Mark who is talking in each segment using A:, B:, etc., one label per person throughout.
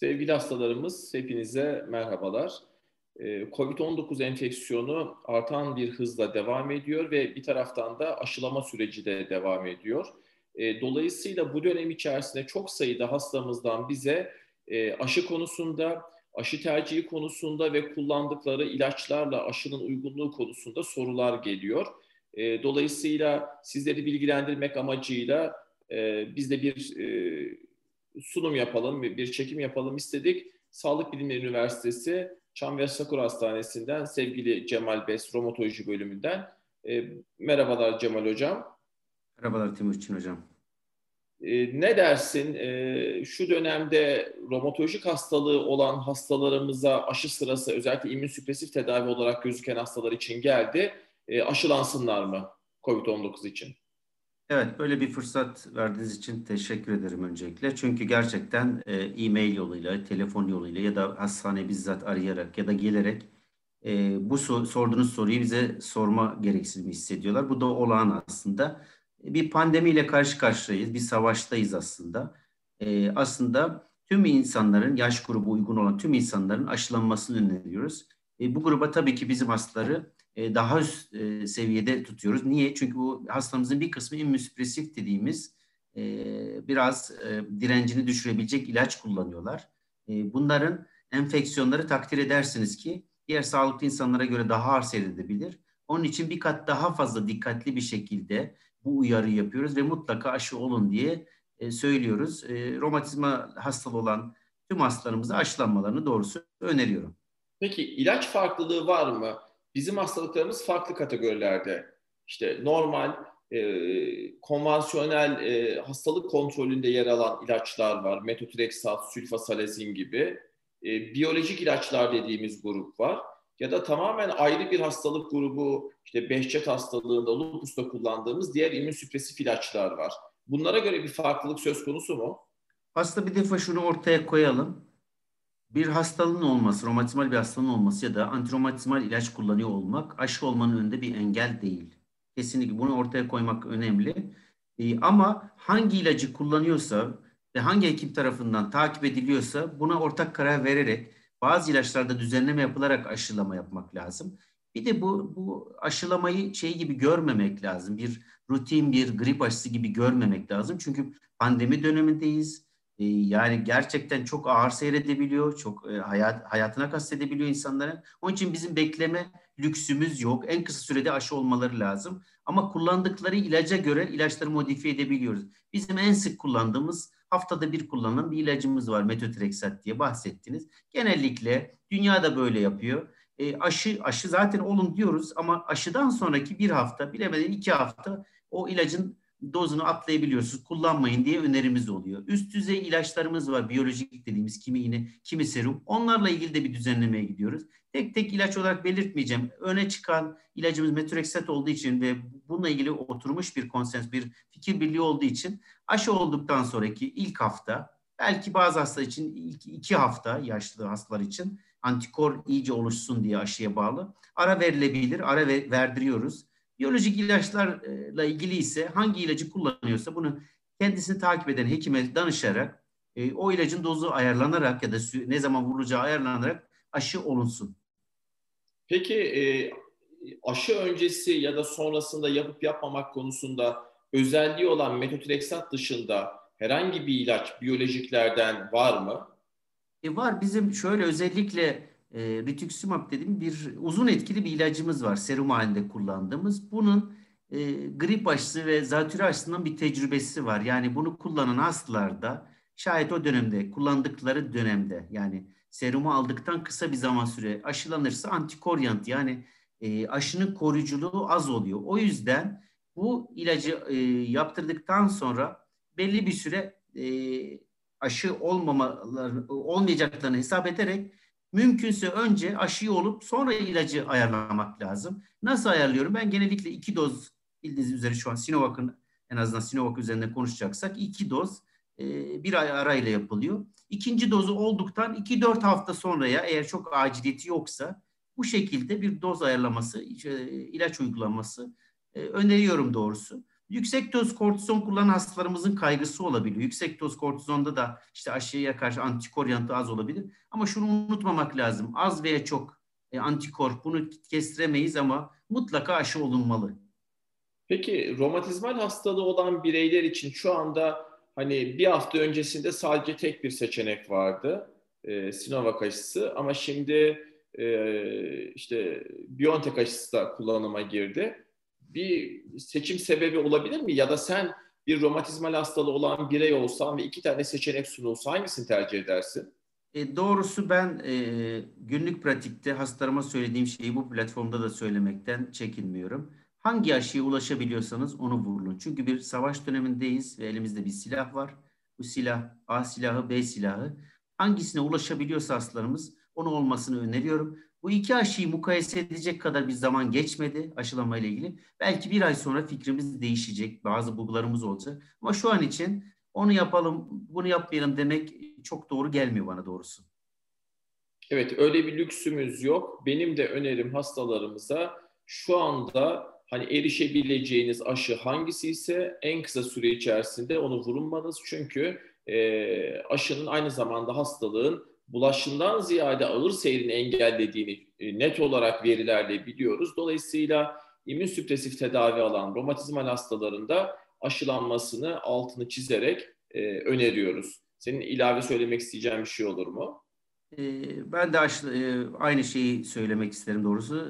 A: Sevgili hastalarımız, hepinize merhabalar. Ee, Covid-19 enfeksiyonu artan bir hızla devam ediyor ve bir taraftan da aşılama süreci de devam ediyor. Ee, dolayısıyla bu dönem içerisinde çok sayıda hastamızdan bize e, aşı konusunda, aşı tercihi konusunda ve kullandıkları ilaçlarla aşının uygunluğu konusunda sorular geliyor. Ee, dolayısıyla sizleri bilgilendirmek amacıyla e, biz de bir e, sunum yapalım, bir çekim yapalım istedik. Sağlık Bilimleri Üniversitesi Çam ve Sakura Hastanesi'nden sevgili Cemal Bes, Romatoloji bölümünden. E, merhabalar Cemal Hocam.
B: Merhabalar Timuçin Hocam.
A: E, ne dersin? E, şu dönemde romatolojik hastalığı olan hastalarımıza aşı sırası özellikle immünsüpresif tedavi olarak gözüken hastalar için geldi. E, aşılansınlar mı COVID-19 için?
B: Evet, böyle bir fırsat verdiğiniz için teşekkür ederim öncelikle. Çünkü gerçekten e, e-mail yoluyla, telefon yoluyla ya da hastane bizzat arayarak ya da gelerek e, bu so sorduğunuz soruyu bize sorma gereksinimi hissediyorlar. Bu da olağan aslında. Bir pandemiyle karşı karşıyayız, bir savaştayız aslında. E, aslında tüm insanların, yaş grubu uygun olan tüm insanların aşılanmasını öneriyoruz. E, bu gruba tabii ki bizim hastaları e, daha üst e, seviyede tutuyoruz. Niye? Çünkü bu hastamızın bir kısmı immünsüpresif dediğimiz e, biraz direncini düşürebilecek ilaç kullanıyorlar. bunların enfeksiyonları takdir edersiniz ki diğer sağlıklı insanlara göre daha ağır seyredebilir. Onun için bir kat daha fazla dikkatli bir şekilde bu uyarı yapıyoruz ve mutlaka aşı olun diye söylüyoruz. romatizma hastalığı olan tüm hastalarımıza aşılanmalarını doğrusu öneriyorum.
A: Peki ilaç farklılığı var mı? Bizim hastalıklarımız farklı kategorilerde. İşte normal, e, konvansiyonel e, hastalık kontrolünde yer alan ilaçlar var. Metotrexat, sülfasalazin gibi. E, biyolojik ilaçlar dediğimiz grup var. Ya da tamamen ayrı bir hastalık grubu, işte Behçet hastalığında, lupusta kullandığımız diğer immünsüpresif ilaçlar var. Bunlara göre bir farklılık söz konusu mu?
B: Aslında bir defa şunu ortaya koyalım bir hastalığın olması, romatizmal bir hastalığın olması ya da antiromatizmal ilaç kullanıyor olmak aşı olmanın önünde bir engel değil. Kesinlikle bunu ortaya koymak önemli. Ee, ama hangi ilacı kullanıyorsa ve hangi hekim tarafından takip ediliyorsa buna ortak karar vererek bazı ilaçlarda düzenleme yapılarak aşılama yapmak lazım. Bir de bu, bu aşılamayı şey gibi görmemek lazım. Bir rutin bir grip aşısı gibi görmemek lazım. Çünkü pandemi dönemindeyiz yani gerçekten çok ağır seyredebiliyor, çok e, hayat, hayatına kastedebiliyor insanların. Onun için bizim bekleme lüksümüz yok. En kısa sürede aşı olmaları lazım. Ama kullandıkları ilaca göre ilaçları modifiye edebiliyoruz. Bizim en sık kullandığımız haftada bir kullanılan bir ilacımız var. Metotrexat diye bahsettiniz. Genellikle dünyada böyle yapıyor. E, aşı aşı zaten olun diyoruz ama aşıdan sonraki bir hafta bilemeden iki hafta o ilacın dozunu atlayabiliyorsunuz. Kullanmayın diye önerimiz oluyor. Üst düzey ilaçlarımız var. Biyolojik dediğimiz kimi iğne, kimi serum. Onlarla ilgili de bir düzenlemeye gidiyoruz. Tek tek ilaç olarak belirtmeyeceğim. Öne çıkan ilacımız metrexat olduğu için ve bununla ilgili oturmuş bir konsens, bir fikir birliği olduğu için aşı olduktan sonraki ilk hafta, belki bazı hasta için ilk iki hafta yaşlı hastalar için antikor iyice oluşsun diye aşıya bağlı. Ara verilebilir, ara verdiriyoruz. Biyolojik ilaçlarla ilgili ise hangi ilacı kullanıyorsa bunu kendisini takip eden hekime danışarak e, o ilacın dozu ayarlanarak ya da ne zaman vurulacağı ayarlanarak aşı olunsun.
A: Peki e, aşı öncesi ya da sonrasında yapıp yapmamak konusunda özelliği olan metotrexat dışında herhangi bir ilaç biyolojiklerden var mı?
B: E var. Bizim şöyle özellikle e, rituximab dediğim bir uzun etkili bir ilacımız var serum halinde kullandığımız. Bunun e, grip aşısı ve zatürre aşısından bir tecrübesi var. Yani bunu kullanan hastalarda şayet o dönemde kullandıkları dönemde yani serumu aldıktan kısa bir zaman süre aşılanırsa antikoryant yani e, aşının koruyuculuğu az oluyor. O yüzden bu ilacı e, yaptırdıktan sonra belli bir süre e, aşı olmamaları olmayacaklarını hesap ederek Mümkünse önce aşıyı olup sonra ilacı ayarlamak lazım. Nasıl ayarlıyorum? Ben genellikle iki doz bildiğiniz üzere şu an Sinovac'ın en azından Sinovac üzerinde konuşacaksak iki doz e, bir ay arayla yapılıyor. İkinci dozu olduktan 2-4 hafta sonraya eğer çok aciliyeti yoksa bu şekilde bir doz ayarlaması, e, ilaç uygulaması e, öneriyorum doğrusu. Yüksek doz kortizon kullanan hastalarımızın kaygısı olabilir. Yüksek doz kortizonda da işte aşıya karşı antikor yanıtı az olabilir. Ama şunu unutmamak lazım. Az veya çok e, antikor bunu kestiremeyiz ama mutlaka aşı olunmalı.
A: Peki romatizmal hastalığı olan bireyler için şu anda hani bir hafta öncesinde sadece tek bir seçenek vardı. E, Sinovac aşısı ama şimdi e, işte BioNTech aşısı da kullanıma girdi. Bir seçim sebebi olabilir mi? Ya da sen bir romatizmal hastalığı olan birey olsan ve iki tane seçenek sunulsa hangisini tercih edersin?
B: E, doğrusu ben e, günlük pratikte hastalarıma söylediğim şeyi bu platformda da söylemekten çekinmiyorum. Hangi aşıya ulaşabiliyorsanız onu vurun. Çünkü bir savaş dönemindeyiz ve elimizde bir silah var. Bu silah A silahı, B silahı. Hangisine ulaşabiliyorsa hastalarımız onu olmasını öneriyorum. Bu iki aşıyı mukayese edecek kadar bir zaman geçmedi aşılama ile ilgili. Belki bir ay sonra fikrimiz değişecek. Bazı bulgularımız olacak. Ama şu an için onu yapalım, bunu yapmayalım demek çok doğru gelmiyor bana doğrusu.
A: Evet, öyle bir lüksümüz yok. Benim de önerim hastalarımıza şu anda hani erişebileceğiniz aşı hangisi ise en kısa süre içerisinde onu vurunmanız. Çünkü e, aşının aynı zamanda hastalığın bulaşından ziyade ağır seyrini engellediğini e, net olarak verilerle biliyoruz. Dolayısıyla immünsüpresif tedavi alan romatizmal hastalarında aşılanmasını altını çizerek e, öneriyoruz. Senin ilave söylemek isteyeceğin bir şey olur mu?
B: E, ben de e, aynı şeyi söylemek isterim doğrusu.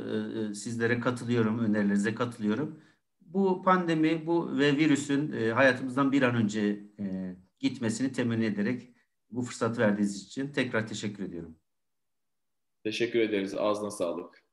B: Sizlere katılıyorum, önerilerinize katılıyorum. Bu pandemi, bu ve virüsün hayatımızdan bir an önce gitmesini temenni ederek bu fırsatı verdiğiniz için tekrar teşekkür ediyorum.
A: Teşekkür ederiz. Ağzına sağlık.